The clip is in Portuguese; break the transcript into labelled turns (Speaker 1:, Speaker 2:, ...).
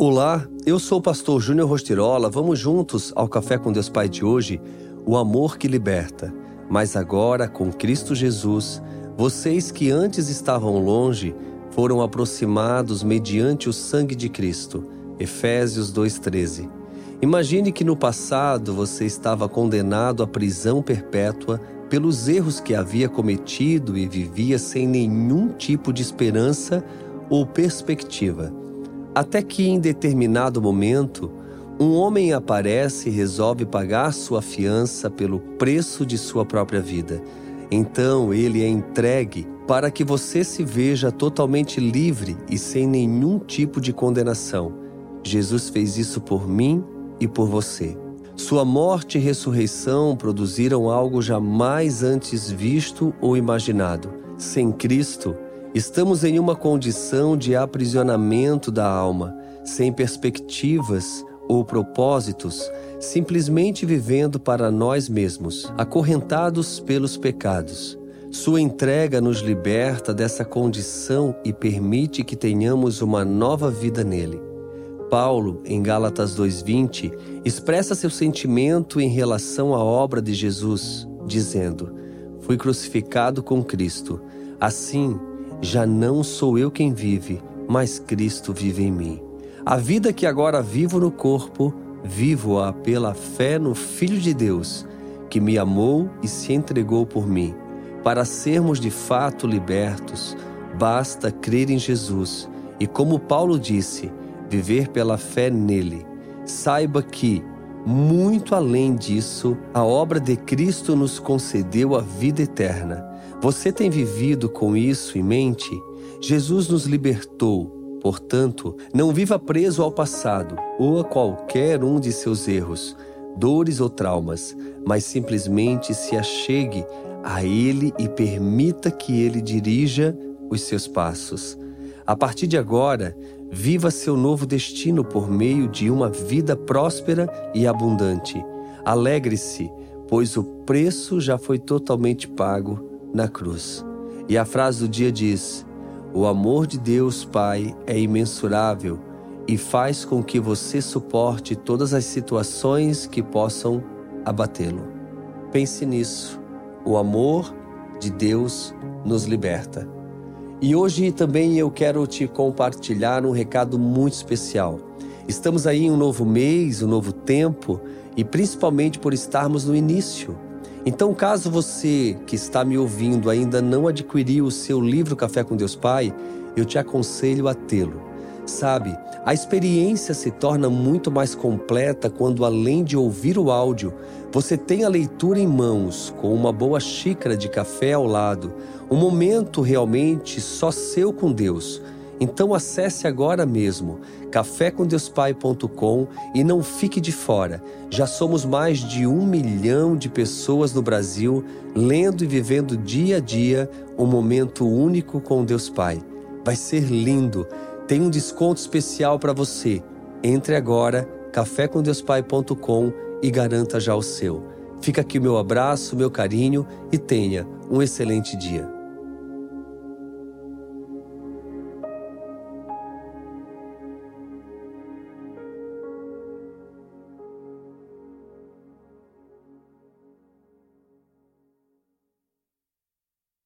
Speaker 1: Olá, eu sou o pastor Júnior Rostirola. Vamos juntos ao Café com Deus Pai de hoje, o amor que liberta. Mas agora, com Cristo Jesus, vocês que antes estavam longe foram aproximados mediante o sangue de Cristo. Efésios 2:13. Imagine que no passado você estava condenado à prisão perpétua pelos erros que havia cometido e vivia sem nenhum tipo de esperança ou perspectiva. Até que em determinado momento, um homem aparece e resolve pagar sua fiança pelo preço de sua própria vida. Então ele é entregue para que você se veja totalmente livre e sem nenhum tipo de condenação. Jesus fez isso por mim e por você. Sua morte e ressurreição produziram algo jamais antes visto ou imaginado. Sem Cristo, Estamos em uma condição de aprisionamento da alma, sem perspectivas ou propósitos, simplesmente vivendo para nós mesmos, acorrentados pelos pecados. Sua entrega nos liberta dessa condição e permite que tenhamos uma nova vida nele. Paulo, em Gálatas 2:20, expressa seu sentimento em relação à obra de Jesus, dizendo: Fui crucificado com Cristo. Assim, já não sou eu quem vive, mas Cristo vive em mim. A vida que agora vivo no corpo, vivo-a pela fé no Filho de Deus, que me amou e se entregou por mim. Para sermos de fato libertos, basta crer em Jesus e, como Paulo disse, viver pela fé nele. Saiba que, muito além disso, a obra de Cristo nos concedeu a vida eterna. Você tem vivido com isso em mente? Jesus nos libertou, portanto, não viva preso ao passado ou a qualquer um de seus erros, dores ou traumas, mas simplesmente se achegue a Ele e permita que Ele dirija os seus passos. A partir de agora, viva seu novo destino por meio de uma vida próspera e abundante. Alegre-se, pois o preço já foi totalmente pago na cruz. E a frase do dia diz: O amor de Deus Pai é imensurável e faz com que você suporte todas as situações que possam abatê-lo. Pense nisso. O amor de Deus nos liberta. E hoje também eu quero te compartilhar um recado muito especial. Estamos aí em um novo mês, um novo tempo, e principalmente por estarmos no início então, caso você que está me ouvindo ainda não adquiriu o seu livro Café com Deus Pai, eu te aconselho a tê-lo. Sabe, a experiência se torna muito mais completa quando, além de ouvir o áudio, você tem a leitura em mãos, com uma boa xícara de café ao lado, um momento realmente só seu com Deus então acesse agora mesmo cafécomdeuspai.com e não fique de fora. Já somos mais de um milhão de pessoas no Brasil lendo e vivendo dia a dia um momento único com Deus Pai. Vai ser lindo. Tem um desconto especial para você. Entre agora, cafécomdeuspai.com e garanta já o seu. Fica aqui o meu abraço, meu carinho e tenha um excelente dia.